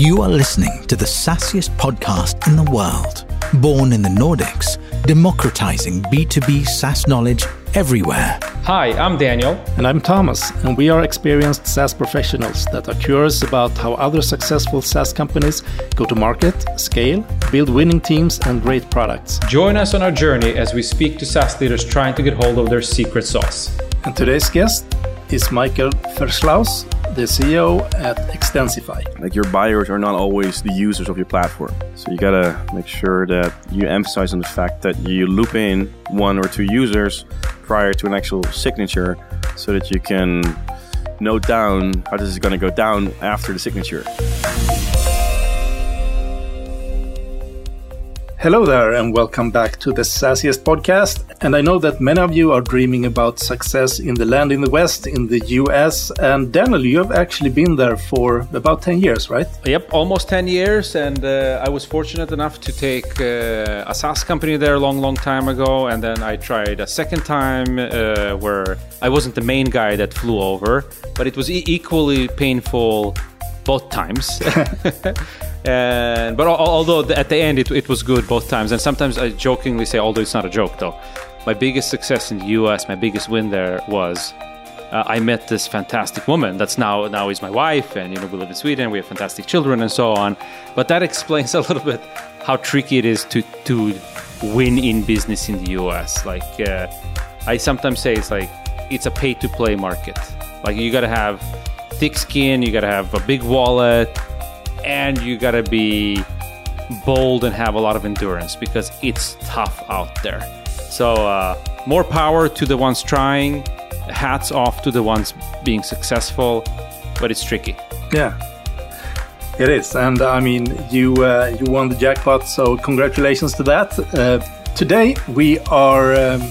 You are listening to the SaaSiest podcast in the world. Born in the Nordics, democratizing B2B SaaS knowledge everywhere. Hi, I'm Daniel. And I'm Thomas, and we are experienced SaaS professionals that are curious about how other successful SaaS companies go to market, scale, build winning teams, and great products. Join us on our journey as we speak to SaaS leaders trying to get hold of their secret sauce. And today's guest is Michael Versluis, the CEO at Expansify. Like your buyers are not always the users of your platform. So you gotta make sure that you emphasize on the fact that you loop in one or two users prior to an actual signature so that you can note down how this is gonna go down after the signature. Hello there, and welcome back to the SaaSiest podcast. And I know that many of you are dreaming about success in the land in the West, in the US. And Daniel, you have actually been there for about 10 years, right? Yep, almost 10 years. And uh, I was fortunate enough to take uh, a SaaS company there a long, long time ago. And then I tried a second time uh, where I wasn't the main guy that flew over, but it was e- equally painful both times. And but although at the end it, it was good both times, and sometimes I jokingly say, although it's not a joke though, my biggest success in the U.S., my biggest win there was uh, I met this fantastic woman that's now now is my wife, and you know we live in Sweden, we have fantastic children, and so on. But that explains a little bit how tricky it is to to win in business in the U.S. Like uh, I sometimes say, it's like it's a pay to play market. Like you got to have thick skin, you got to have a big wallet and you gotta be bold and have a lot of endurance because it's tough out there. So, uh, more power to the ones trying, hats off to the ones being successful, but it's tricky. Yeah. It is, and I mean, you uh, you won the jackpot, so congratulations to that. Uh, today we are um,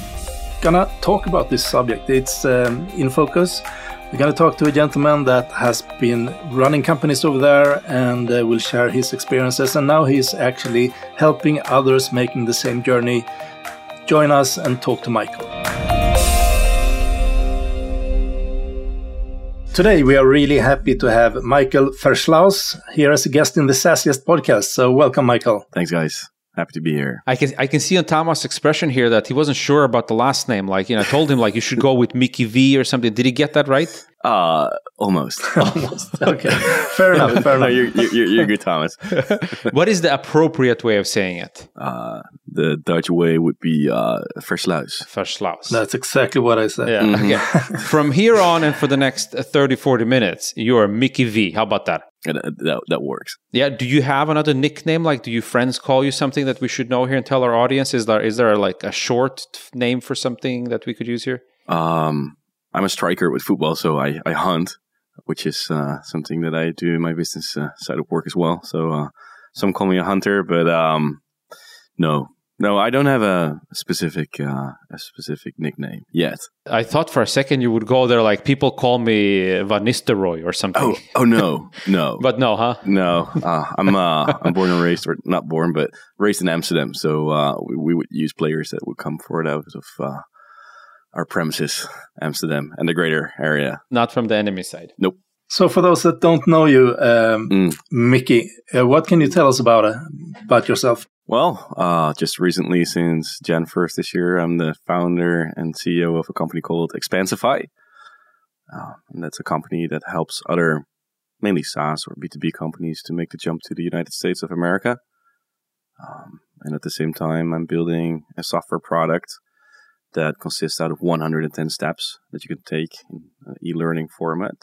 gonna talk about this subject. It's um, in focus we're going to talk to a gentleman that has been running companies over there and uh, will share his experiences. And now he's actually helping others making the same journey. Join us and talk to Michael. Today, we are really happy to have Michael Versluis here as a guest in the SaaSiest podcast. So, welcome, Michael. Thanks, guys happy to be here. I can I can see on Thomas' expression here that he wasn't sure about the last name. Like you know, I told him like you should go with Mickey V or something. Did he get that right? Uh almost. almost. Okay, fair enough. Fair enough. no, you're, you're, you're good, Thomas. what is the appropriate way of saying it? Uh, the Dutch way would be uh, Versluis. Versluis. That's exactly what I said. Yeah. Mm-hmm. Okay. From here on and for the next 30, 40 minutes, you are Mickey V. How about that? Yeah, that, that works. Yeah. Do you have another nickname? Like, do you friends call you something that we should know here and tell our audience? Is there is there like a short name for something that we could use here? Um, I'm a striker with football, so I, I hunt, which is uh, something that I do in my business uh, side of work as well. So uh, some call me a hunter, but um, no, no, I don't have a specific uh, a specific nickname yet. I thought for a second you would go there like people call me Van Nistelrooy or something. Oh, oh no, no. but no, huh? No, uh, I'm uh, I'm born and raised, or not born, but raised in Amsterdam. So uh, we, we, would use players that would come for it out of uh, our premises, Amsterdam and the greater area. Not from the enemy side. Nope. So, for those that don't know you, um, mm. Mickey, uh, what can you tell us about uh, about yourself? Well, uh, just recently, since Jan 1st this year, I'm the founder and CEO of a company called Expansify. Uh, and that's a company that helps other, mainly SaaS or B2B companies, to make the jump to the United States of America. Um, and at the same time, I'm building a software product that consists out of 110 steps that you can take in an e-learning format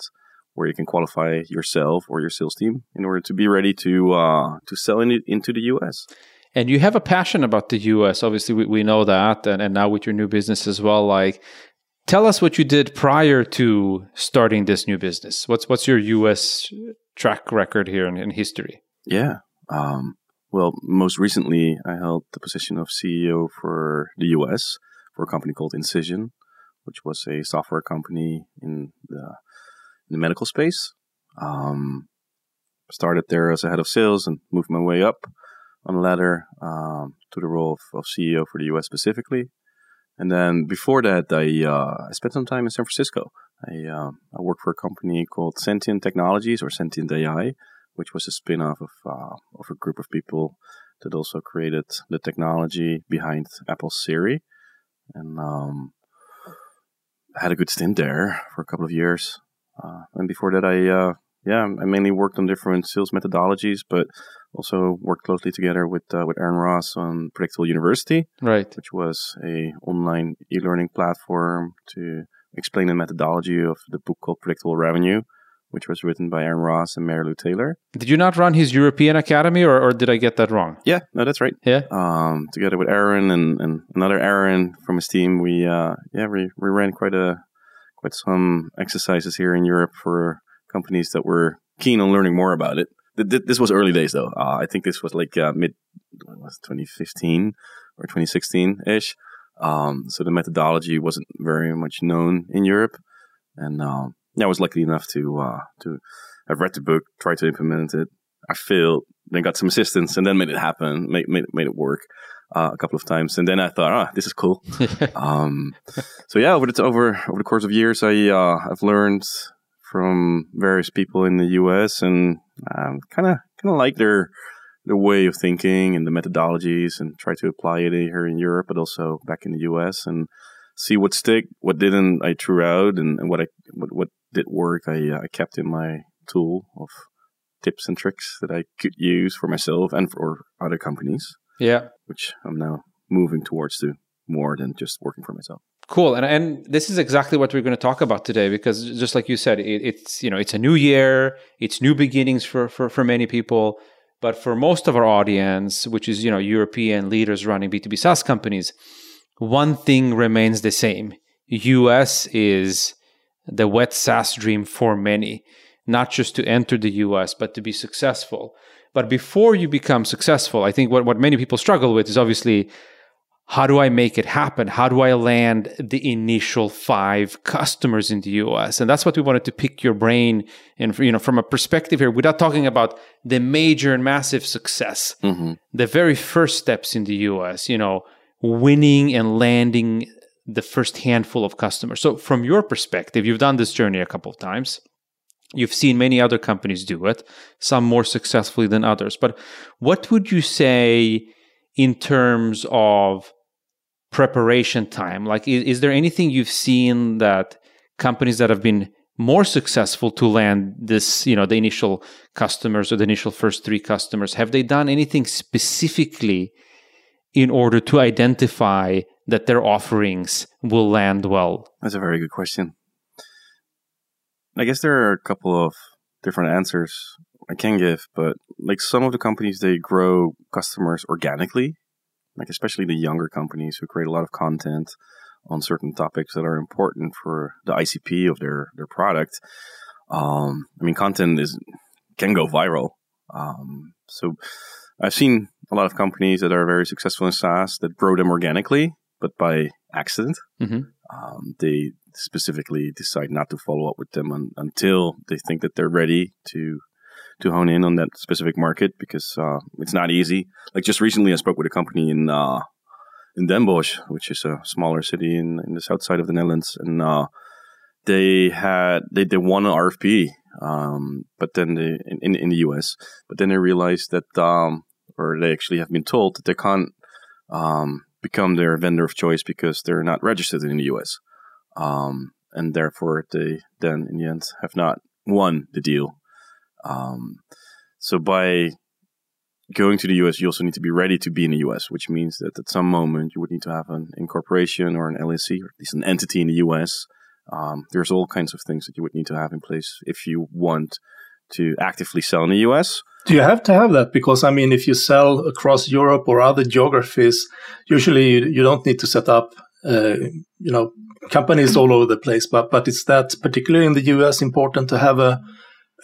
where you can qualify yourself or your sales team in order to be ready to uh, to sell in, into the US. And you have a passion about the US. Obviously, we, we know that. And, and now with your new business as well, like, tell us what you did prior to starting this new business. What's, what's your US track record here in, in history? Yeah. Um, well, most recently, I held the position of CEO for the US for a company called Incision, which was a software company in the, in the medical space. Um, started there as a head of sales and moved my way up on a ladder um, to the role of, of, CEO for the US specifically. And then before that, I, uh, I spent some time in San Francisco. I, uh, I worked for a company called Sentient Technologies or Sentient AI, which was a spin-off of uh, of a group of people that also created the technology behind Apple Siri, and um, had a good stint there for a couple of years. Uh, and before that, I uh, yeah, I mainly worked on different sales methodologies, but also worked closely together with uh, with Aaron Ross on Predictable University, Right. which was a online e-learning platform to explain the methodology of the book called Predictable Revenue, which was written by Aaron Ross and Marylou Tyler. Did you not run his European Academy, or, or did I get that wrong? Yeah, no, that's right. Yeah. Um, together with Aaron and, and another Aaron from his team, we uh, yeah we, we ran quite a quite some exercises here in Europe for companies that were keen on learning more about it. Th- th- This was early days though. Uh, I think this was like uh, mid was 2015 or 2016 ish. Um, so the methodology wasn't very much known in Europe, and um, yeah, I was lucky enough to uh, to have read the book, tried to implement it. I failed, then got some assistance, and then made it happen, made made, made it work uh, a couple of times, and then I thought, ah, this is cool. um, so yeah, over the over over the course of years, I uh, I've learned from various people in the U.S. and kind of kind of like their their way of thinking and the methodologies, and try to apply it here in Europe, but also back in the U.S. and see what stick, what didn't. I threw out, and, and what I what, what did work, I uh, I kept in my tool of tips and tricks that I could use for myself and for other companies, Yeah. which I'm now moving towards to more than just working for myself. Cool, and and this is exactly what we're going to talk about today because just like you said, it, it's you know it's a new year, it's new beginnings for for for many people, but for most of our audience, which is you know European leaders running B two B SaaS companies, one thing remains the same: U.S. is the wet SaaS dream for many, not just to enter the U.S. but to be successful. But before you become successful, I think what what many people struggle with is obviously how do I make it happen? How do I land the initial five customers in the US? And that's what we wanted to pick your brain and you know from a perspective here without talking about the major and massive success. Mm-hmm. The very first steps in the US, you know, winning and landing the first handful of customers. So from your perspective, you've done this journey a couple of times. You've seen many other companies do it, some more successfully than others. But what would you say in terms of preparation time? Like, is, is there anything you've seen that companies that have been more successful to land this, you know, the initial customers or the initial first three customers, have they done anything specifically in order to identify that their offerings will land well? That's a very good question. I guess there are a couple of different answers I can give, but like some of the companies, they grow customers organically, like especially the younger companies who create a lot of content on certain topics that are important for the ICP of their their product. Um, I mean, content is can go viral. Um, so I've seen a lot of companies that are very successful in SaaS that grow them organically, but by accident. Mhm. Um, they specifically decide not to follow up with them un- until they think that they're ready to to hone in on that specific market because uh, it's not easy. Like just recently, I spoke with a company in uh, in Den Bosch, which is a smaller city in, in the south side of the Netherlands, and uh, they had they, they won an RFP, um, but then they in, in the US, but then they realized that um, or they actually have been told that they can't um, become their vendor of choice because they're not registered in the US, um, and therefore they then in the end have not won the deal. Um, so by going to the US, you also need to be ready to be in the US, which means that at some moment you would need to have an incorporation or an LLC, or at least an entity in the US. Um, there's all kinds of things that you would need to have in place if you want to actively sell in the US. Do you have to have that? Because I mean, if you sell across Europe or other geographies, usually you, you don't need to set up, uh, you know, companies all over the place. But but is that particularly in the US important to have a, a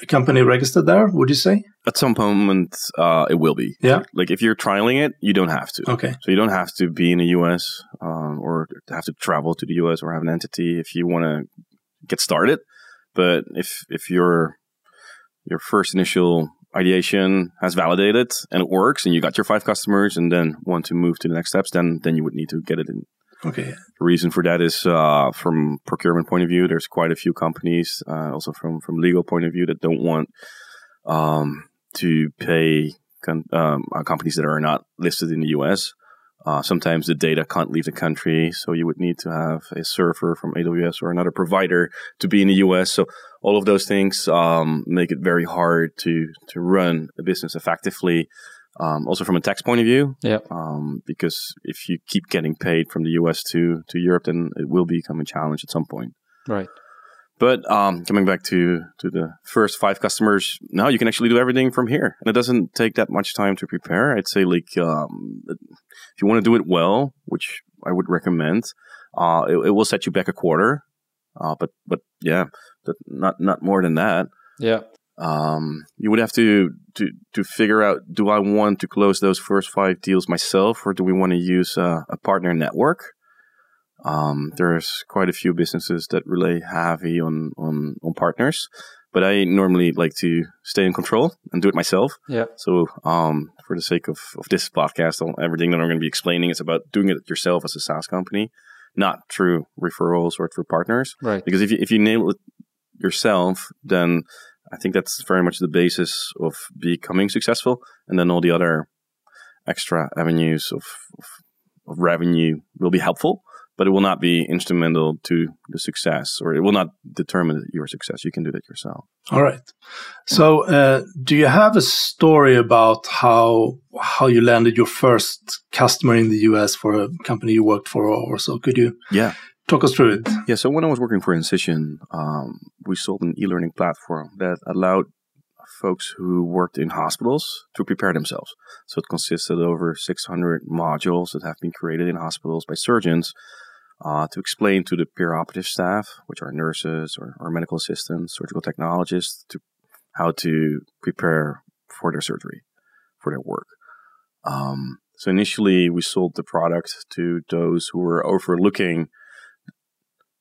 company registered there? Would you say? At some moment, uh, it will be. Yeah. Like if you're trialing it, you don't have to. Okay. So you don't have to be in the US um, or have to travel to the US or have an entity if you want to get started. But if if your your first initial ideation has validated and it works and you got your five customers and then want to move to the next steps, then then you would need to get it in. Okay. The reason for that is uh, from procurement point of view. There's quite a few companies, uh, also from from legal point of view, that don't want um, to pay con- um, uh, companies that are not listed in the US. Uh, sometimes the data can't leave the country, so you would need to have a server from AWS or another provider to be in the US. So all of those things um, make it very hard to to run a business effectively. Um, also from a tax point of view, Yeah. um, because if you keep getting paid from the US to to Europe, then it will become a challenge at some point. Right. But um, coming back to to the first five customers, now you can actually do everything from here, and it doesn't take that much time to prepare. I'd say like um, if you want to do it well, which I would recommend, uh, it, it will set you back a quarter. Uh, but but yeah, not not more than that. Yeah. Um, you would have to to to figure out: Do I want to close those first five deals myself, or do we want to use uh, a partner network? Um, there's quite a few businesses that rely heavy on, on, on partners, but I normally like to stay in control and do it myself. Yeah. So, um, for the sake of, of this podcast, everything that I'm going to be explaining is about doing it yourself as a SaaS company, not through referrals or through partners. Right. Because if you, if you nail it yourself, then I think that's very much the basis of becoming successful. And then all the other extra avenues of, of, of revenue will be helpful, but it will not be instrumental to the success or it will not determine your success. You can do that yourself. All right. So, uh, do you have a story about how how you landed your first customer in the US for a company you worked for, or so? Could you Yeah. Talk us through it? Yeah, so when I was working for Incision, um, we sold an e-learning platform that allowed folks who worked in hospitals to prepare themselves. So it consisted of over 600 modules that have been created in hospitals by surgeons uh, to explain to the perioperative staff, which are nurses or, or medical assistants, surgical technologists, to how to prepare for their surgery, for their work. Um, so initially, we sold the product to those who were overlooking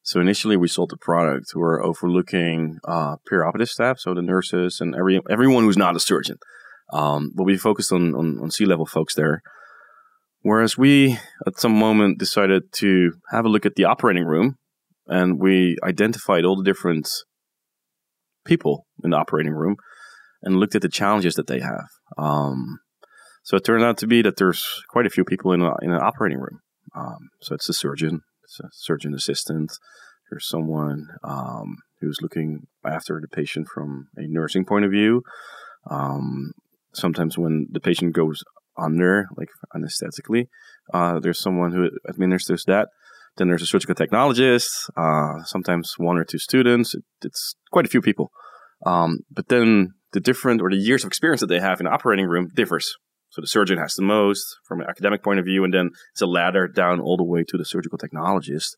so initially, we sold the product were overlooking uh, perioperative staff, so the nurses and every everyone who's not a surgeon. Um, but we focused on, on, on C level folks there. Whereas we, at some moment, decided to have a look at the operating room, and we identified all the different people in the operating room, and looked at the challenges that they have. Um, so it turned out to be that there's quite a few people in a, in an operating room. Um, so it's the surgeon, surgeon assistant. There's someone um, who's looking after the patient from a nursing point of view. Um, sometimes when the patient goes under, like anesthetically, uh, there's someone who administers that. Then there's a surgical technologist. Uh, sometimes one or two students. It, it's quite a few people. Um, but then the different or the years of experience that they have in the operating room differs. So the surgeon has the most from an academic point of view, and then it's a ladder down all the way to the surgical technologist,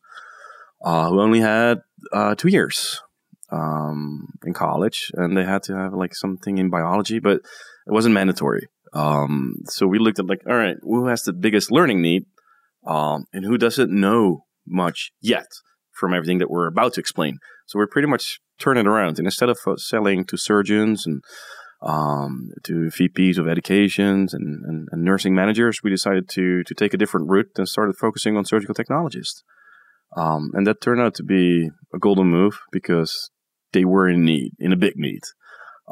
uh, who only had uh, two years um, in college, and they had to have like something in biology, but it wasn't mandatory. Um, so we looked at like, all right, who has the biggest learning need, um, and who doesn't know much yet from everything that we're about to explain. So we're pretty much turning it around, and instead of uh, selling to surgeons and um, to VPs of educations and, and, and, nursing managers, we decided to to take a different route and started focusing on surgical technologists. Um, and that turned out to be a golden move because they were in need, in a big need.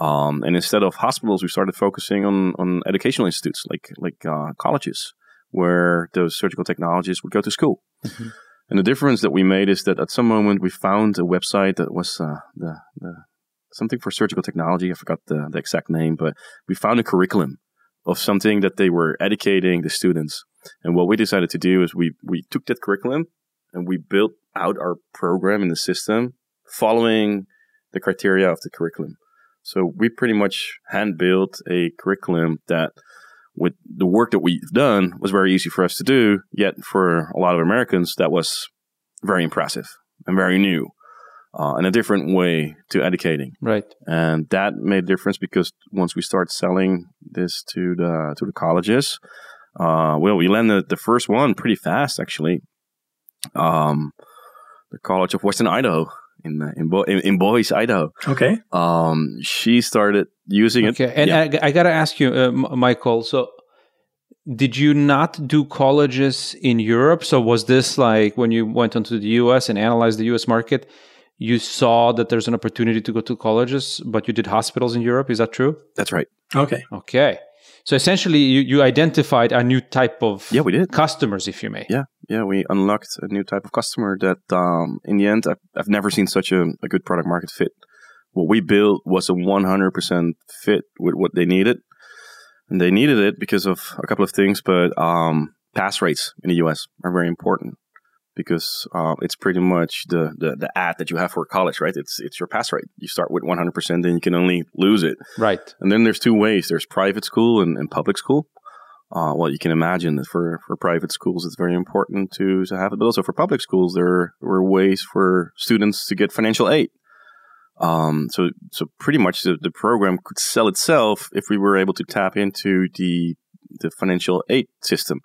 Um, and instead of hospitals, we started focusing on, on educational institutes like like uh, colleges, where those surgical technologists would go to school. Mm-hmm. And the difference that we made is that at some moment we found a website that was uh, the, the something for surgical technology. I forgot the, the exact name, but we found a curriculum of something that they were educating the students. And what we decided to do is we, we took that curriculum and we built out our program in the system following the criteria of the curriculum. So we pretty much hand built a curriculum that with the work that we've done was very easy for us to do. Yet for a lot of Americans, that was very impressive and very new uh, and a different way to educating. Right. And that made a difference because once we start selling this to the to the colleges, uh, well, we landed the first one pretty fast actually. Um, the College of Western Idaho in in, Bo- in, in Boise, Idaho. Okay. Um, she started using okay. it. Okay, and yeah. I, I got to ask you, uh, Michael. So, did you not do colleges in Europe? So, was this like when you went onto the U.S. and analyzed the U.S. market? You saw that there's an opportunity to go to colleges, but you did hospitals in Europe. Is that true? That's right. Okay. Okay. So essentially, you, you identified a new type of Yeah, we did. customers, if you may. Yeah, yeah, we unlocked a new type of customer that, um, in the end, I've, I've never seen such a, a good product market fit. What we built was a 100% fit with what they needed. And they needed it because of a couple of things, but um, pass rates in the US are very important because uh, it's pretty much the, the, the ad that you have for college, right? It's, it's your pass rate. You start with 100%, then you can only lose it. Right. And then there's two ways there's private school and, and public school. Uh, well, you can imagine that for, for private schools, it's very important to, to have it. But also for public schools, there were ways for students to get financial aid. Um, so, so pretty much the, the program could sell itself if we were able to tap into the, the financial aid system.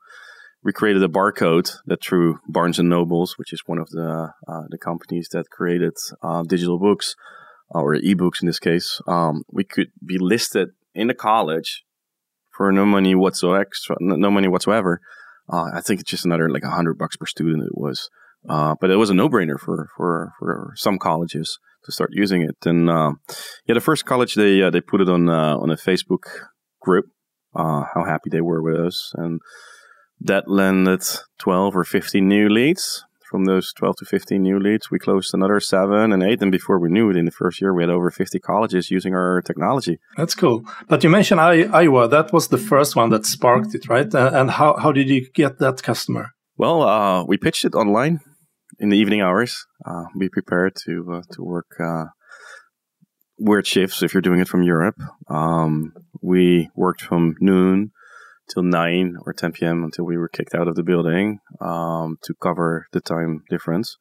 We created a barcode that through Barnes and Nobles, which is one of the, uh, the companies that created, uh, digital books, or ebooks in this case, um, we could be listed in the college for no money whatsoever. No money whatsoever. Uh, I think it's just another like hundred bucks per student. It was, uh, but it was a no brainer for for for some colleges to start using it. And uh, yeah, the first college they uh, they put it on uh, on a Facebook group. Uh, how happy they were with us, and that landed twelve or fifteen new leads from those 12 to 15 new leads, we closed another seven and eight. And before we knew it, in the first year, we had over 50 colleges using our technology. That's cool. But you mentioned I- Iowa. That was the first one that sparked it, right? Uh, and how, how did you get that customer? Well, uh, we pitched it online in the evening hours. Uh, be prepared to uh, to work uh, weird shifts if you're doing it from Europe. Um, we worked from noon till 9 or 10 p.m. until we were kicked out of the building um, to cover the time difference.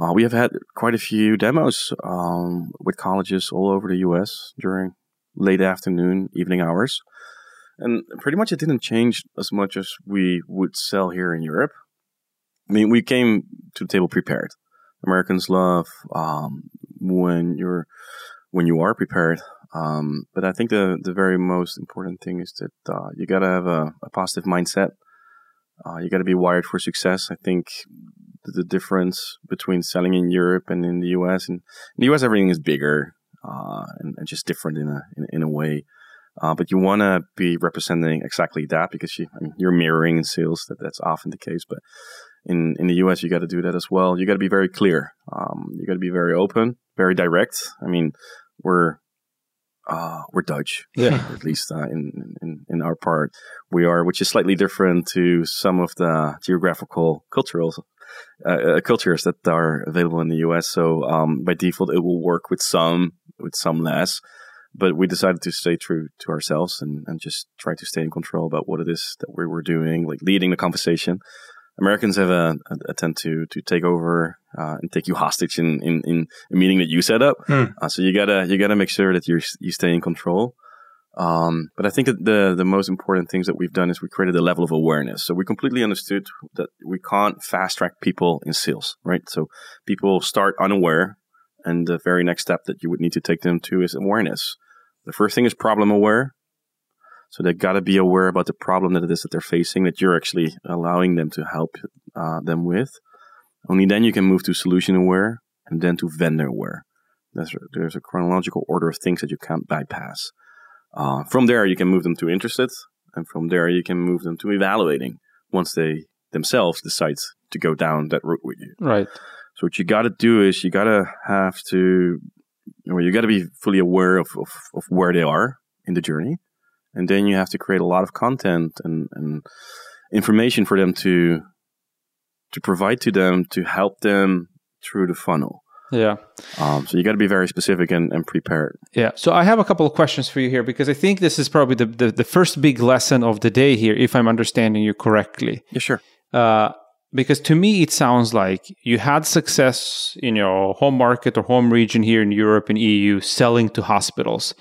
Uh, we have had quite a few demos um, with colleges all over the US during late afternoon, evening hours. And pretty much it didn't change as much as we would sell here in Europe. I mean, we came to the table prepared. Americans love um, when you're when you are prepared. Um, but I think the the very most important thing is that uh, you gotta have a, a positive mindset. Uh, you gotta be wired for success. I think the, the, difference between selling in Europe and in the US, and in the US everything is bigger uh, and, and, just different in a in, in a way. Uh, but you want to be representing exactly that because you, I mean, you're mirroring in sales. That that's often the case, but in in the US, you got to do that as well. You got to be very clear. Um, you got to be very open, very direct. I mean, we're uh, we're Dutch, yeah. at least uh, in, in in our part we are, which is slightly different to some of the geographical cultural uh, uh cultures that are available in the U.S. So um, by default, it will work with some, with some less. But we decided to stay true to ourselves and, and just try to stay in control about what it is that we were doing, like leading the conversation. Americans have a, a, tend to to take over uh, and take you hostage in, in, in a meeting that you set up. Hmm. Uh, so you gotta you gotta make sure that you you stay in control. Um, but I think that the the most important things that we've done is we created a level of awareness. So we completely understood that we can't fast track people in sales, right? So people start unaware, and the very next step that you would need to take them to is awareness. The first thing is problem aware. So they got to be aware about the problem that it is that they're facing that you're actually allowing them to help uh, them with. Only then you can move to solution aware and then to vendor aware. There's a, there's a chronological order of things that you can't bypass. Uh, from there, you can move them to interested, and from there, you can move them to evaluating once they themselves decide to go down that route with you. Right. So what you got to do is you got to have to, or you got to be fully aware of, of, of where they are in the journey and then you have to create a lot of content and, and information for them to to provide to them to help them through the funnel. Yeah. Um, so you got to be very specific and, and prepared. Yeah. So I have a couple of questions for you here because I think this is probably the, the, the first big lesson of the day here, if I'm understanding you correctly. Yeah, sure. Uh, because to me, it sounds like you had success in your home market or home region here in Europe and EU selling to hospitals.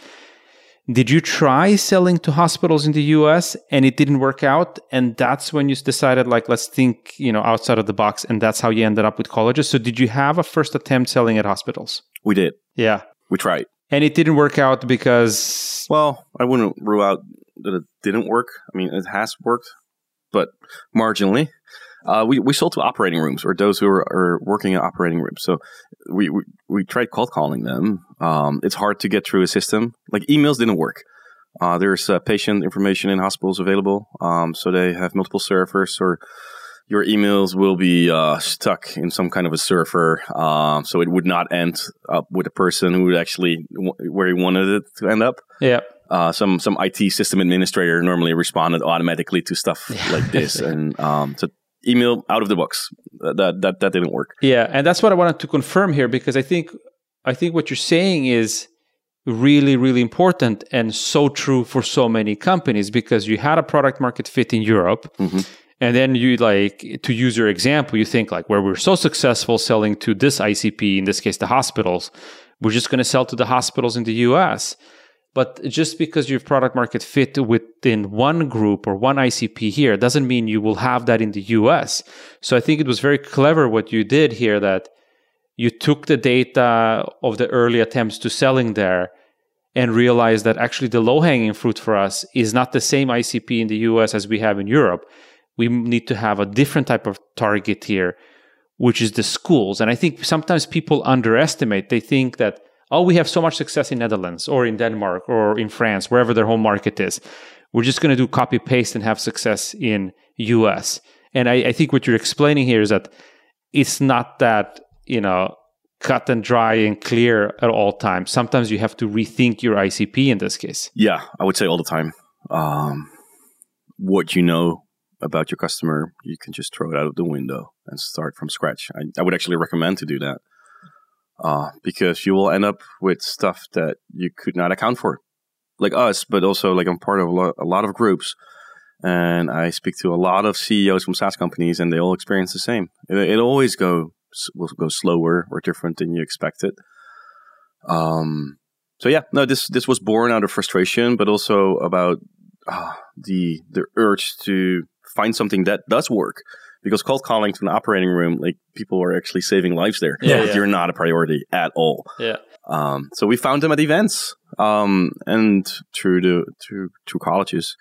Did you try selling to hospitals in the US and it didn't work out? And that's when you decided, like, let's think, you know, outside of the box. And that's how you ended up with colleges. So did you have a first attempt selling at hospitals? We did. Yeah. We tried. And it didn't work out because. Well, I wouldn't rule out that it didn't work. I mean, it has worked, but marginally. Uh, we, we sold to operating rooms or those who are, are working in operating rooms. So we, we, we tried cold calling them. Um, it's hard to get through a system. Like emails didn't work. Uh, there's uh, patient information in hospitals available, um, so they have multiple servers, or your emails will be uh, stuck in some kind of a server, um, so it would not end up with a person who would actually where he wanted it to end up. Yeah. Uh, some some IT system administrator normally responded automatically to stuff Yeah. like this, and um, so email out of the box that that that didn't work. Yeah, and that's what I wanted to confirm here because I think I think what you're saying is really really important and so true for so many companies because you had a product market fit in Europe Mhm. and then you like to use your example you think like where we're so successful selling to this ICP in this case the hospitals we're just going to sell to the hospitals in the US but just because your product market fit within one group or one ICP here doesn't mean you will have that in the US. So I think it was very clever what you did here that you took the data of the early attempts to selling there and realized that actually the low hanging fruit for us is not the same ICP in the US as we have in Europe. We need to have a different type of target here, which is the schools. And I think sometimes people underestimate, they think that oh, we have so much success in Netherlands or in Denmark or in France, wherever their home market is. We're just going to do copy paste and have success in US. And I, I think what you're explaining here is that it's not that, you know, cut and dry and clear at all times. Sometimes you have to rethink your ICP in this case. Yeah, I would say all the time. Um, what you know about your customer, you can just throw it out of the window and start from scratch. I, I would actually recommend to do that uh, because you will end up with stuff that you could not account for, like us. But also, like I'm part of a lot, a lot of groups, and I speak to a lot of CEOs from SaaS companies, and they all experience the same. It, it always go will go slower or different than you expected. Um, so yeah, no, this this was born out of frustration, but also about uh, the the urge to find something that does work. Because cold calling to an operating room, like people are actually saving lives there. Yeah, yeah. You're not a priority at all. Yeah. Um, so we found them at events um, and through the through through colleges.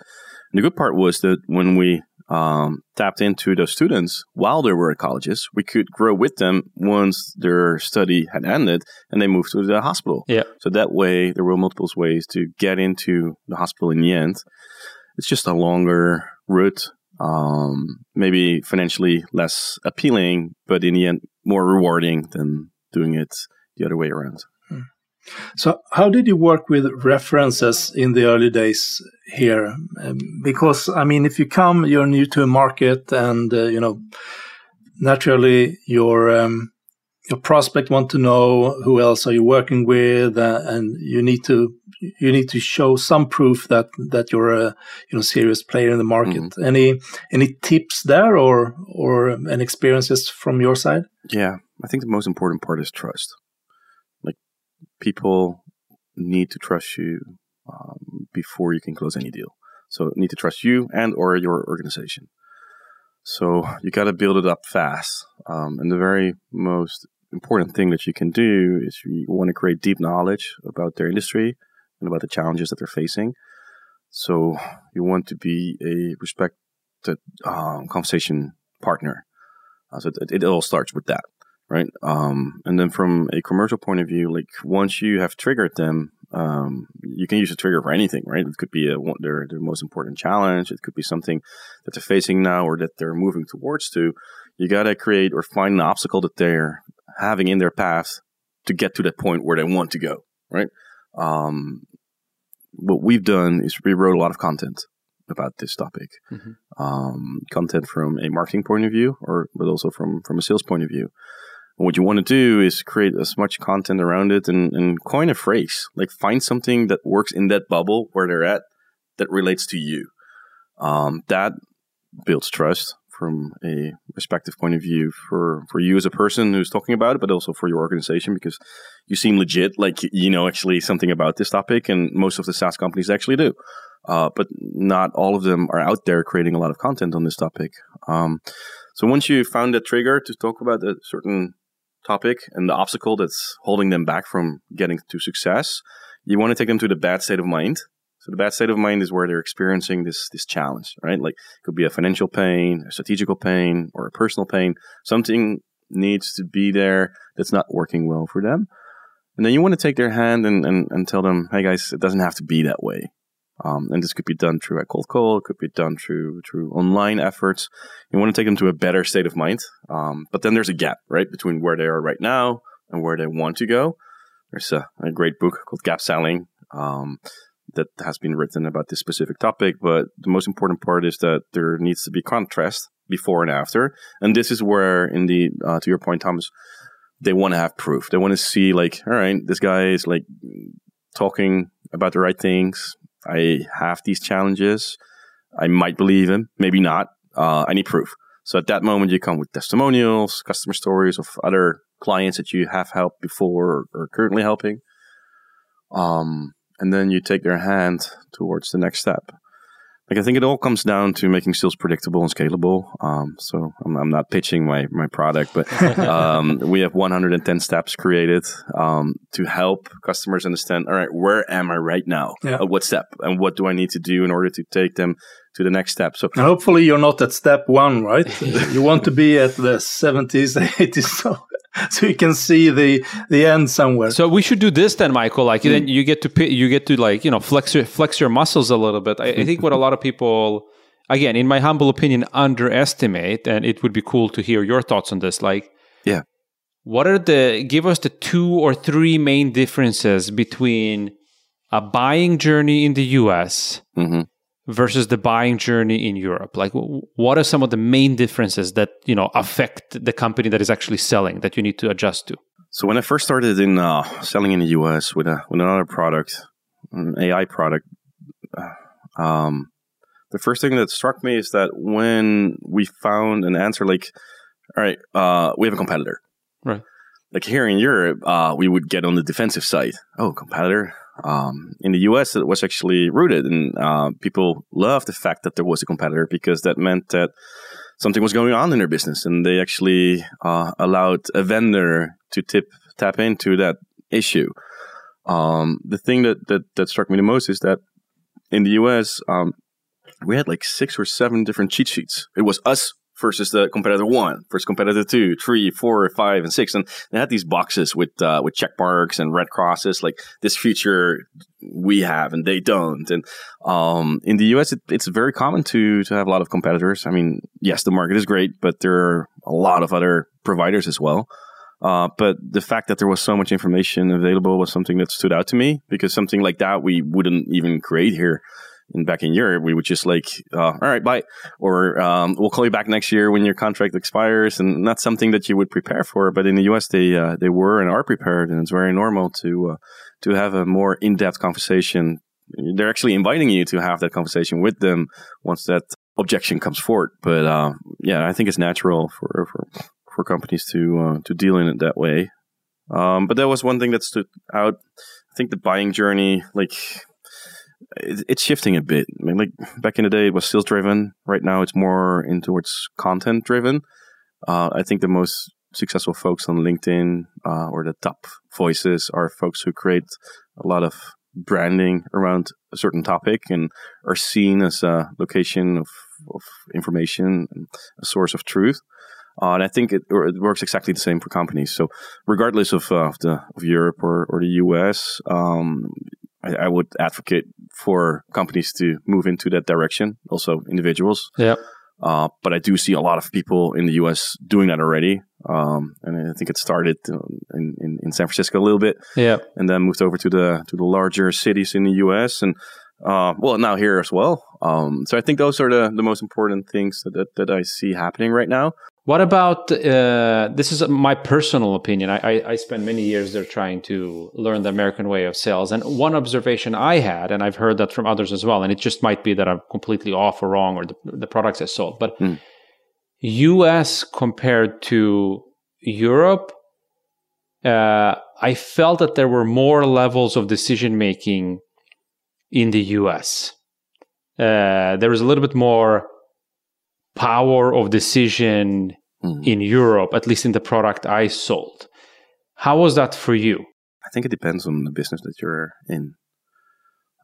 And the good part was that when we um, tapped into those students while they were at colleges, we could grow with them once their study had ended and they moved to the hospital. Yeah. So that way, there were multiple ways to get into the hospital in the end. It's just a longer route, um, maybe financially less appealing, but in the end, more rewarding than doing it the other way around. So, how did you work with references in the early days here? Um, because, I mean, if you come, you're new to a market, and uh, you know, naturally, your um, your prospect want to know who else are you working with, uh, and you need to you need to show some proof that that you're a you know serious player in the market. Any any tips there, or or any experiences from your side? Yeah, I think the most important part is trust. Like people need to trust you um, before you can close any deal. So need to trust you and or your organization. So you got to build it up fast. Um, and the very most important thing that you can do is you want to create deep knowledge about their industry and about the challenges that they're facing. So you want to be a respected um, conversation partner. Uh, so it, it all starts with that right? Um, and then from a commercial point of view, like once you have triggered them, um, you can use a trigger for anything, right? It could be a, their their most important challenge. It could be something that they're facing now or that they're moving towards to. You got to create or find an obstacle that they're having in their path to get to that point where they want to go, right? Um, what we've done is we wrote a lot of content about this topic, Mhm. um, content from a marketing point of view, or but also from from a sales point of view. And what you want to do is create as much content around it and, and coin a phrase. Like find something that works in that bubble where they're at that relates to you. Um, that builds trust from a respective point of view for, for you as a person who's talking about it, but also for your organization because you seem legit, like you know actually something about this topic, and most of the SaaS companies actually do. Uh, but not all of them are out there creating a lot of content on this topic. Um, so once you found that trigger to talk about a certain topic and the obstacle that's holding them back from getting to success, you want to take them to the bad state of mind. So the bad state of mind is where they're experiencing this this challenge, right? Like it could be a financial pain, a strategical pain, or a personal pain, something needs to be there that's not working well for them. And then you want to take their hand and, and, and tell them, hey guys, it doesn't have to be that way. Um, and this could be done through a cold call, it could be done through through online efforts. You want to take them to a better state of mind. Um, but then there's a gap, right, between where they are right now and where they want to go. There's a, a great book called Gap Selling um, that has been written about this specific topic. But the most important part is that there needs to be contrast before and after. And this is where, indeed, uh, to your point, Thomas, they want to have proof. They want to see, like, all right, this guy is like talking about the right things. I have these challenges. I might believe him, maybe not. Uh, I need proof. So at that moment, you come with testimonials, customer stories of other clients that you have helped before or, or currently helping. Um, and then you take their hand towards the next step. Like I think it all comes down to making sales predictable and scalable. Um, so I'm, I'm, not pitching my my product, but um, we have 110 steps created um, to help customers understand. All right, where am I right now? Yeah. At what step, and what do I need to do in order to take them to the next step? So and hopefully you're not at step one, right? you want to be at the 70s, 80s. So so you can see the the end somewhere. So we should do this then, Michael. Like mm. then you get to you get to like you know flex your flex your muscles a little bit. I, I think what a lot of people, again, in my humble opinion, underestimate, and it would be cool to hear your thoughts on this. Like, yeah, what are the give us the two or three main differences between a buying journey in the U.S. Mm-hmm versus the buying journey in Europe? Like, what are some of the main differences that you know affect the company that is actually selling that you need to adjust to? So when I first started in uh, selling in the US with a with another product, an AI product, uh, um, the first thing that struck me is that when we found an answer like, all right, uh, we have a competitor, right? Like here in Europe, uh, we would get on the defensive side. Oh, competitor, um, in the US, it was actually rooted, and uh, people loved the fact that there was a competitor because that meant that something was going on in their business, and they actually uh, allowed a vendor to tip tap into that issue. Um, the thing that, that that struck me the most is that in the US, um, we had like six or seven different cheat sheets. It was us versus the competitor one, versus competitor two, three, four, five, and six. And they had these boxes with uh, with check marks and red crosses, like this feature we have and they don't. And um, in the US, it, it's very common to to have a lot of competitors. I mean, yes, the market is great, but there are a lot of other providers as well. Uh, but the fact that there was so much information available was something that stood out to me because something like that we wouldn't even create here in back in Europe, we would just like, uh, all right, bye, or um, we'll call you back next year when your contract expires, and not something that you would prepare for. But in the U.S., they uh, they were and are prepared, and it's very normal to uh, to have a more in depth conversation. They're actually inviting you to have that conversation with them once that objection comes forward. But uh, yeah, I think it's natural for for, for companies to uh, to deal in it that way. Um, but that was one thing that stood out. I think the buying journey, like it's shifting a bit. I mean, like back in the day, it was sales driven. Right now, it's more in towards content driven. Uh, I think the most successful folks on LinkedIn uh, or the top voices are folks who create a lot of branding around a certain topic and are seen as a location of, of information and a source of truth. Uh, and I think it, it, works exactly the same for companies. So, regardless of, uh, of the of Europe or, or the US, um, I, I, would advocate for companies to move into that direction, also individuals. Yeah. Uh, but I do see a lot of people in the U.S. doing that already, um, and I think it started in, in, in, San Francisco a little bit, yeah, and then moved over to the to the larger cities in the U.S. and uh, well, now here as well. Um, so I think those are the, the most important things that, that, that I see happening right now. What about uh, this? Is my personal opinion. I, I, I, spent many years there trying to learn the American way of sales. And one observation I had, and I've heard that from others as well, and it just might be that I'm completely off or wrong or the, the products I sold, but mm. US compared to Europe, uh, I felt that there were more levels of decision making in the US. Uh, there was a little bit more power of decision mm. in Europe, at least in the product I sold. How was that for you? I think it depends on the business that you're in.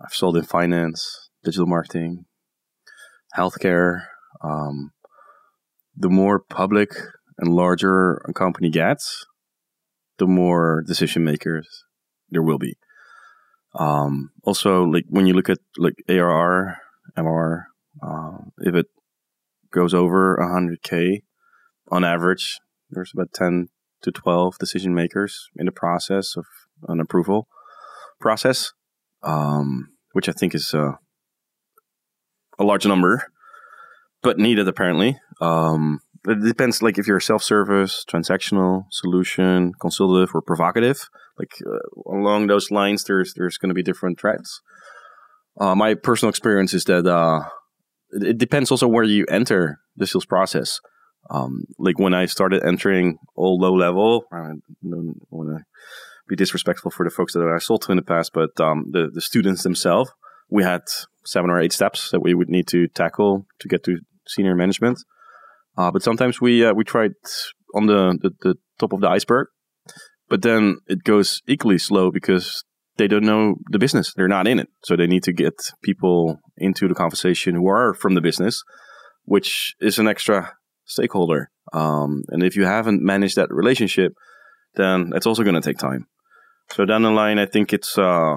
I've sold in finance, digital marketing, healthcare. Um, the more public and larger a company gets, the more decision makers there will be. Um, also, like when you look at like ARR, MR, uh, if it goes over 100k on average, there's about 10 to 12 decision makers in the process of an approval process, um, which I think is uh, a large number, but needed apparently. Um, it depends, like if you're a self-service, transactional, solution, consultative, or provocative. Like uh, along those lines, there's there's going to be different threads. Uh, my personal experience is that uh, it, it, depends also where you enter the sales process. Um, like when I started entering all low level, I don't want to be disrespectful for the folks that I sold to in the past, but um, the the students themselves, we had seven or eight steps that we would need to tackle to get to senior management. Uh, but sometimes we uh, we tried on the, the, the top of the iceberg, but then it goes equally slow because they don't know the business. They're not in it, so they need to get people into the conversation who are from the business, which is an extra stakeholder. Um, and if you haven't managed that relationship, then it's also going to take time. So down the line, I think it's uh,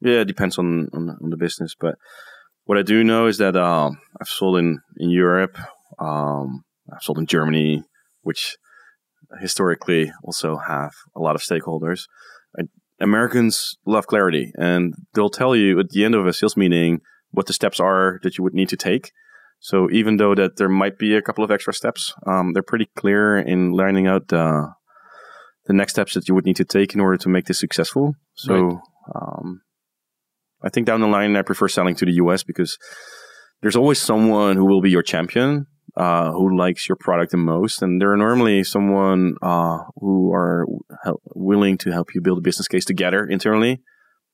yeah, it depends on, on, on the business, but what I do know is that uh, I've sold in in Europe. Um, I've sold in Germany, which historically also have a lot of stakeholders. I, Americans love clarity, and they'll tell you at the end of a sales meeting what the steps are that you would need to take. So even though that there might be a couple of extra steps, um, they're pretty clear in lining out uh, the next steps that you would need to take in order to make this successful. So right. um, I think down the line, I prefer selling to the US because there's always someone who will be your champion uh, who likes your product the most, and they're normally someone uh, who are help, willing to help you build a business case together internally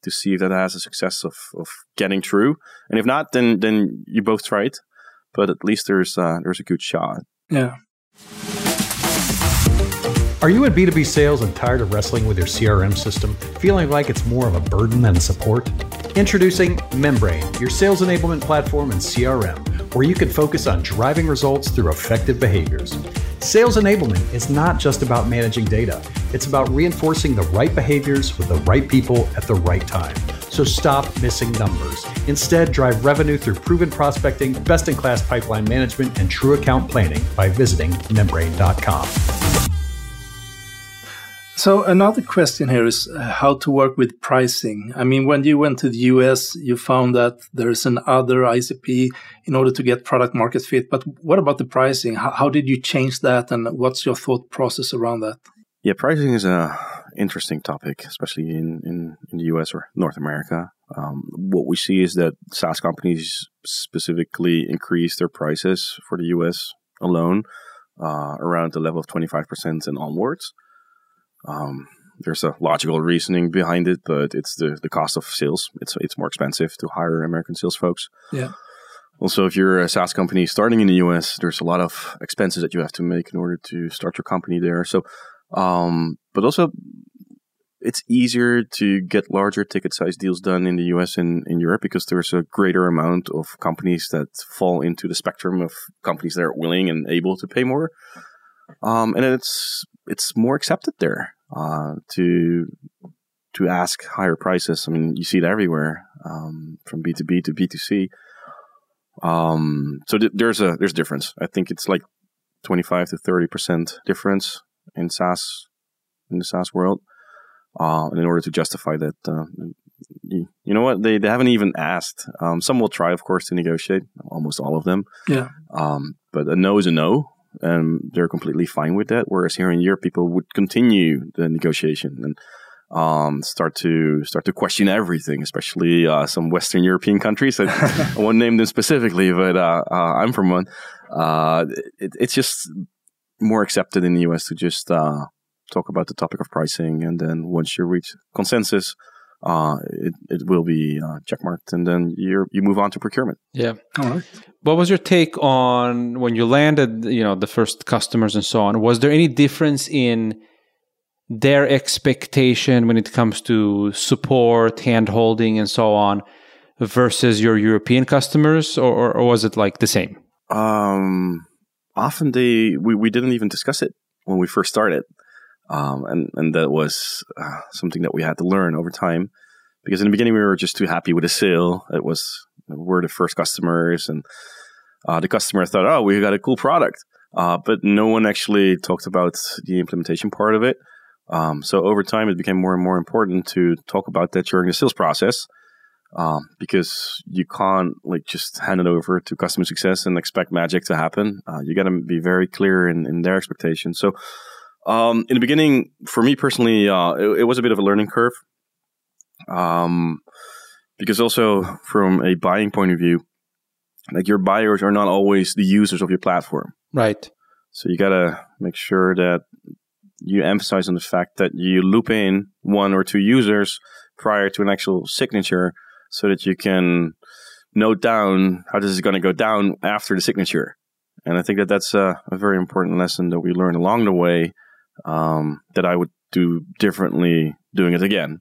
to see if that has a success of, of getting through. And if not, then then you both try it, but at least there's uh, there's a good shot. Yeah. Are you in B2B sales and tired of wrestling with your CRM system, feeling like it's more of a burden than a support? Introducing Membrain, your sales enablement platform and CRM where you can focus on driving results through effective behaviors. Sales enablement is not just about managing data, it's about reinforcing the right behaviors with the right people at the right time. So stop missing numbers. Instead, drive revenue through proven prospecting, best in class pipeline management, and true account planning by visiting membrain.com. So another question here is uh, how to work with pricing. I mean, when you went to the US, you found that there's an other ICP in order to get product market fit. But what about the pricing? How, how did you change that, and what's your thought process around that? Yeah, pricing is a interesting topic, especially in, in, in the US or North America. Um, what we see is that SaaS companies specifically increase their prices for the US alone uh, around the level of 25% and onwards. Um, there's a logical reasoning behind it, but it's the, the cost of sales. It's it's more expensive to hire American sales folks. Yeah. Also, if you're a SaaS company starting in the US, there's a lot of expenses that you have to make in order to start your company there. So, um, but also, it's easier to get larger ticket size deals done in the US and in Europe because there's a greater amount of companies that fall into the spectrum of companies that are willing and able to pay more. Um, and it's it's more accepted there uh, to to ask higher prices. I mean, you see it everywhere um, from B two B to B two C. Um, so th- there's a there's a difference. I think it's like twenty five to thirty percent difference in SaaS in the SaaS world. Uh, in order to justify that, uh, you, you, know what they, they haven't even asked. Um, some will try, of course, to negotiate. Almost all of them. Yeah. Um, but a no is a no and they're completely fine with that. Whereas here in Europe, people would continue the negotiation and um, start to start to question everything, especially uh, some Western European countries. I, I won't name them specifically, but uh, uh, I'm from one. Uh, it, it's just more accepted in the US to just uh, talk about the topic of pricing, and then once you reach consensus, uh, it, it will be uh, checkmarked, and then you you move on to procurement. Yeah. All right. What was your take on when you landed? You know, the first customers and so on. Was there any difference in their expectation when it comes to support, hand holding, and so on, versus your European customers, or, or, or was it like the same? Um, often they we, we didn't even discuss it when we first started, um, and and that was uh, something that we had to learn over time because in the beginning we were just too happy with the sale. It was we're the first customers, and uh, the customer thought, oh, we got a cool product, uh, but no one actually talked about the implementation part of it. Um, so over time, it became more and more important to talk about that during the sales process. Um, because you can't like just hand it over to customer success and expect magic to happen. Uh, you got to be very clear in, in their expectations. So, um, in the beginning, for me personally, uh, it, it, was a bit of a learning curve. Um, because also from a buying point of view, like your buyers are not always the users of your platform. Right. So you got to make sure that you emphasize on the fact that you loop in one or two users prior to an actual signature so that you can note down how this is going to go down after the signature. And I think that that's a, a very important lesson that we learned along the way um, that I would do differently doing it again.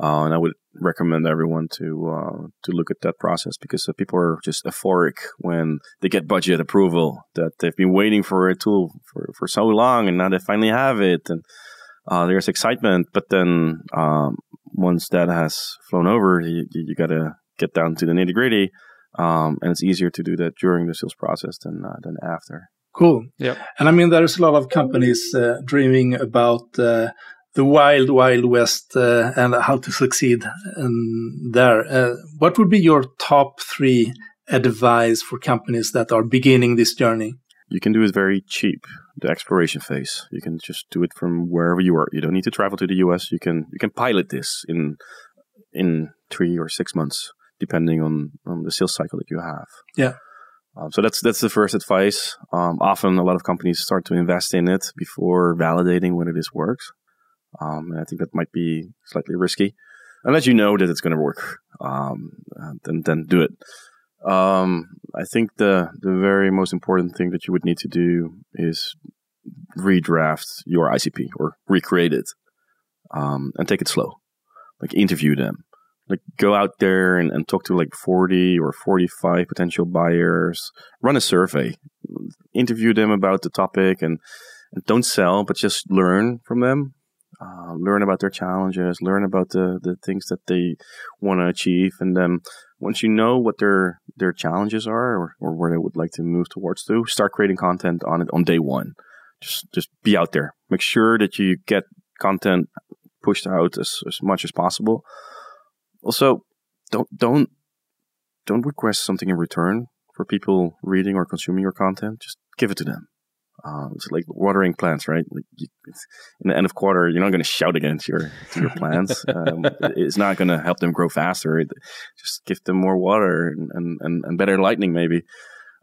Uh, and I would recommend everyone to uh, to look at that process because uh, people are just euphoric when they get budget approval that they've been waiting for a tool for, for so long and now they finally have it and uh, there's excitement but then um, once that has flown over you, you got to get down to the nitty gritty um, and it's easier to do that during the sales process than uh, than after cool yeah and i mean there's a lot of companies uh, dreaming about the wild, wild west uh, and how to succeed in there. Uh, what would be your top three advice for companies that are beginning this journey? You can do it very cheap. The exploration phase. You can just do it from wherever you are. You don't need to travel to the US. You can you can pilot this in in three or six months, depending on, on the sales cycle that you have. Yeah. Um, so that's that's the first advice. Um, often, a lot of companies start to invest in it before validating whether this works. Um, and I think that might be slightly risky. Unless you know that it's going to work, um, uh, then then do it. Um, I think the the very most important thing that you would need to do is redraft your ICP or recreate it, um, and take it slow. Like interview them, like go out there and, and talk to like forty or forty five potential buyers. Run a survey, interview them about the topic, and, and don't sell, but just learn from them uh, learn about their challenges, learn about the, the things that they want to achieve, and then once you know what their their challenges are or, or where they would like to move towards to, start creating content on it on day one. Just just be out there. Make sure that you get content pushed out as, as much as possible. Also, don't don't don't request something in return for people reading or consuming your content. Just give it to them. Um, it's like watering plants, right? Like you, in the end of quarter, you're not going to shout against your to your plants. um, it's not going to help them grow faster. It, just give them more water and, and, and better lighting, maybe.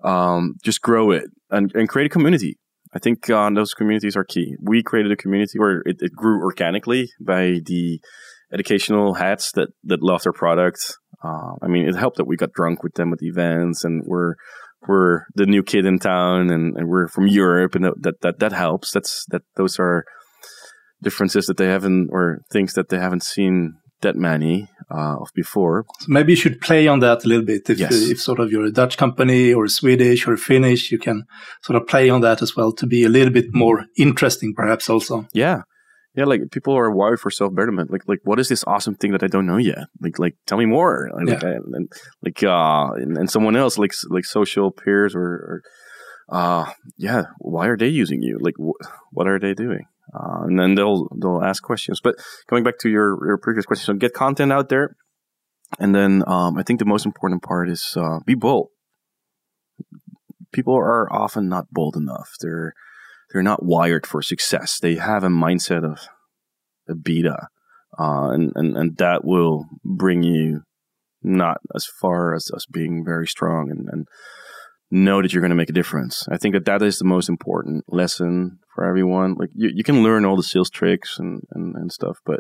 Um, just grow it and, and create a community. I think uh, those communities are key. We created a community where it, it grew organically by the educational hats that that love their product. Uh, I mean, it helped that we got drunk with them at events and we're we're the new kid in town and, and we're from Europe and that, that, that helps. That's that those are differences that they haven't or things that they haven't seen that many uh, of before. So maybe you should play on that a little bit. If, yes. if sort of you're a Dutch company or Swedish or Finnish, you can sort of play on that as well to be a little bit more interesting, perhaps also. Yeah, yeah, like people are wired for self betterment. Like, like what is this awesome thing that I don't know yet? Like, like tell me more. Like, yeah. like, and, like, uh, and, and, someone else, like, like social peers or, or, uh, yeah, why are they using you? Like, wh- what are they doing? Uh, and then they'll they'll ask questions. But coming back to your your previous question, so get content out there, and then um, I think the most important part is uh, be bold. People are often not bold enough. They're they're not wired for success. They have a mindset of a beta, uh, and, and and that will bring you not as far as us being very strong and, and know that you're going to make a difference. I think that that is the most important lesson for everyone. Like you, you can learn all the sales tricks and, and, and stuff, but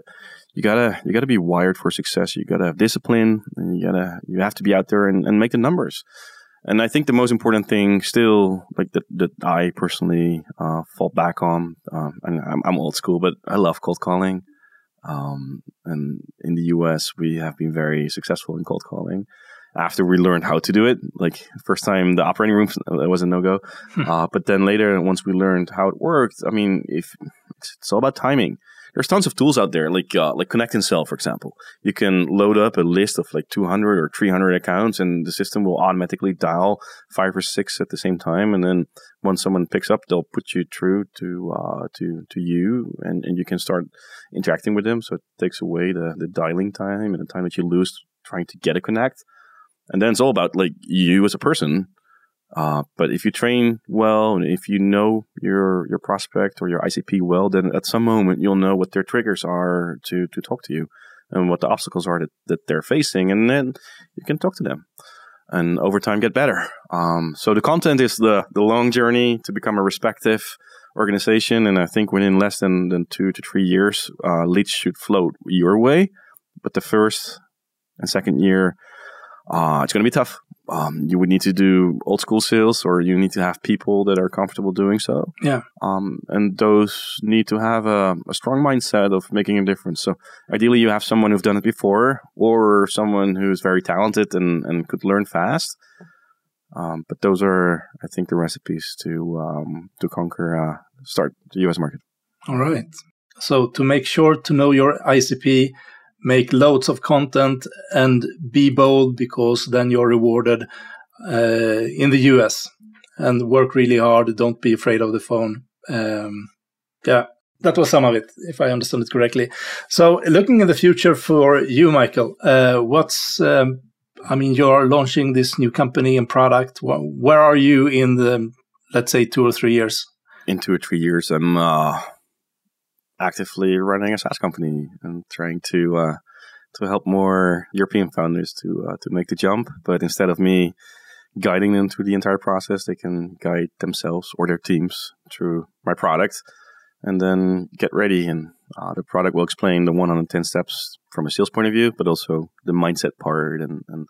you gotta you gotta be wired for success. You gotta have discipline, and you gotta you have to be out there and, and make the numbers. And I think the most important thing still, like that, that I personally uh, fall back on, um, and I'm, I'm, old school, but I love cold calling. Um, and in the US, we have been very successful in cold calling. after we learned how to do it. Like first time, the operating room it was a no go, uh, but then later, once we learned how it worked, I mean, if it's all about timing there's tons of tools out there, like uh, like ConnectAndSell, for example. You can load up a list of like 200 or 300 accounts, and the system will automatically dial five or six at the same time. And then once someone picks up, they'll put you through to uh, to to you, and, and you can start interacting with them. So it takes away the the dialing time and the time that you lose trying to get a connect. And then it's all about like you as a person uh, but if you train well, and if you know your your prospect or your ICP well, then at some moment you'll know what their triggers are to to talk to you, and what the obstacles are that, that they're facing, and then you can talk to them, and over time get better. Um, so the content is the the long journey to become a respective organization, and I think within less than, than two to three years, uh, leads should float your way. But the first and second year, uh, it's going to be tough um, you would need to do old school sales or you need to have people that are comfortable doing so. Yeah. Um, and those need to have a, a, strong mindset of making a difference. So ideally you have someone who's done it before or someone who's very talented and, and could learn fast. Um, but those are, I think, the recipes to, um, to conquer, uh, start the US market. All right. So to make sure to know your ICP, make loads of content and be bold because then you're rewarded uh, in the US and work really hard. Don't be afraid of the phone. Um, yeah, that was some of it, if I understood it correctly. So, looking in the future for you, Michael, uh, what's um, I mean, you're launching this new company and product. Where are you in the, let's say, two or three years? In two or three years, I'm uh, actively running a SaaS company and trying to uh, to help more European founders to uh, to make the jump. But instead of me guiding them through the entire process, they can guide themselves or their teams through my product, and then get ready. And uh, the product will explain the 110 steps from a sales point of view, but also the mindset part and, and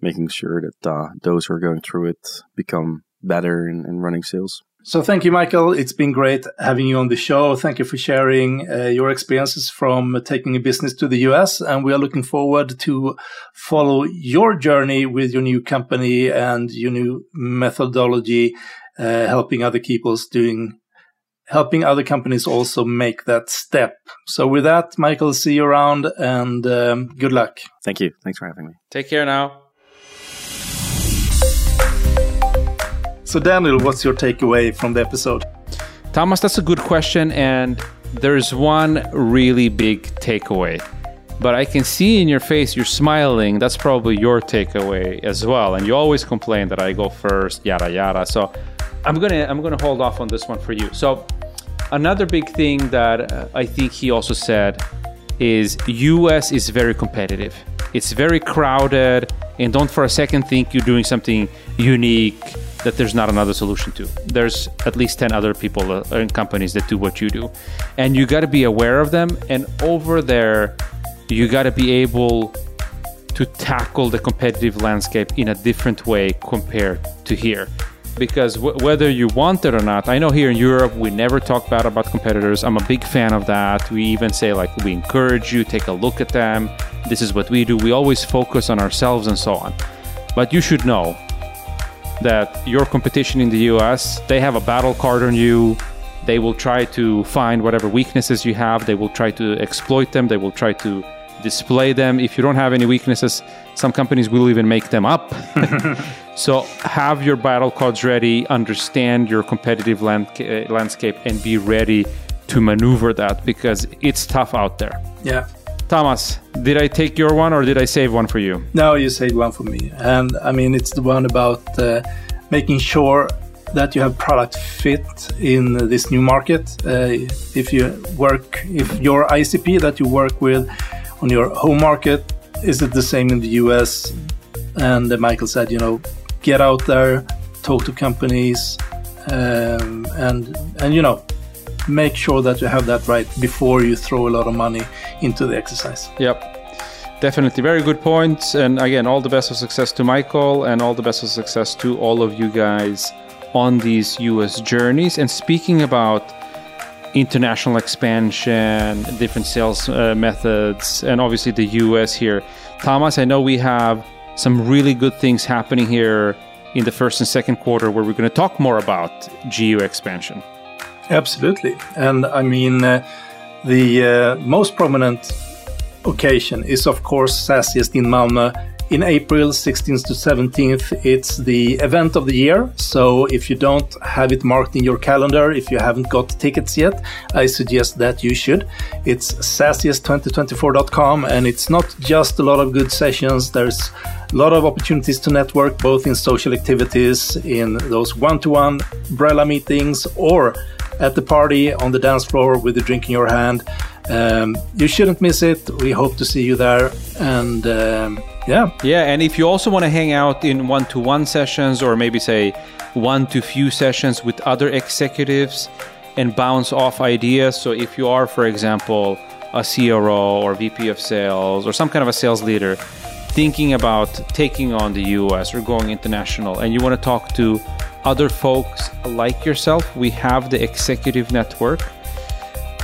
making sure that uh, those who are going through it become better in, in running sales. So thank you, Michael. It's been great having you on the show. Thank you for sharing uh, your experiences from taking a business to the US. And we are looking forward to follow your journey with your new company and your new methodology, uh, helping other people's doing, helping other companies also make that step. So with that, Michael, see you around and um, good luck. Thank you. Thanks for having me. Take care now. So, Daniel, what's your takeaway from the episode? Thomas, that's a good question. And there's one really big takeaway. But I can see in your face you're smiling. That's probably your takeaway as well. And you always complain that I go first, yada yada. So I'm gonna I'm gonna hold off on this one for you. So another big thing that uh, I think he also said is US is very competitive. It's very crowded, and don't for a second think you're doing something unique that there's not another solution to. There's at least 10 other people uh, and companies that do what you do. And you got to be aware of them. And over there, you got to be able to tackle the competitive landscape in a different way compared to here. Because w- whether you want it or not, I know here in Europe we never talk bad about competitors. I'm a big fan of that. We even say, like, we encourage you, take a look at them. This is what we do. We always focus on ourselves and so on. But you should know that your competition in the US, they have a battle card on you. They will try to find whatever weaknesses you have. They will try to exploit them. They will try to display them. If you don't have any weaknesses, some companies will even make them up. so have your battle cards ready, understand your competitive land- uh, landscape, and be ready to maneuver that because it's tough out there. Yeah. Thomas, did I take your one or did I save one for you? No, you saved one for me. And I mean, it's the one about uh, making sure that you have product fit in this new market. Uh, if you work, if your ICP that you work with on your home market, is it the same in the US? And uh, Michael said, you know, get out there, talk to companies, um, and and you know, make sure that you have that right before you throw a lot of money into the exercise. Yep. Definitely, very good points. And again, all the best of success to Michael and all the best of success to all of you guys on these US journeys. And speaking about international expansion, different sales uh, methods, and obviously the US here, Thomas, I know we have some really good things happening here in the first and second quarter where we're going to talk more about geo expansion. Absolutely. And I mean, uh, the uh, most prominent occasion is, of course, SaaSiest in Malmö in April 16th to 17th. It's the event of the year. So if you don't have it marked in your calendar, if you haven't got tickets yet, I suggest that you should. It's saasiest2024.com and it's not just a lot of good sessions. There's a lot of opportunities to network both in social activities, in those one to one Brella meetings, or at the party on the dance floor with a drink in your hand. Um, you shouldn't miss it. We hope to see you there. And um, yeah. Yeah. And if you also want to hang out in one to one sessions or maybe say one to few sessions with other executives and bounce off ideas. So if you are, for example, a CRO or VP of sales or some kind of a sales leader thinking about taking on the US or going international and you want to talk to other folks like yourself, we have the executive network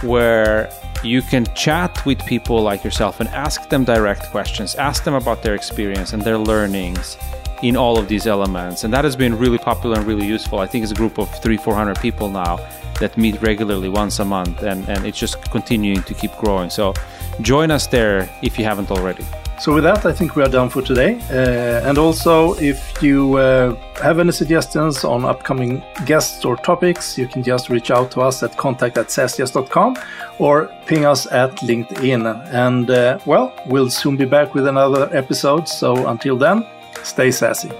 where you can chat with people like yourself and ask them direct questions, ask them about their experience and their learnings in all of these elements. And that has been really popular and really useful. I think it's a group of three, 400 people now that meet regularly once a month, and, and it's just continuing to keep growing. So join us there if you haven't already. So, with that, I think we are done for today. Uh, and also, if you uh, have any suggestions on upcoming guests or topics, you can just reach out to us at contact at saasiest.com or ping us at LinkedIn. And uh, well, we'll soon be back with another episode. So, until then, stay sassy.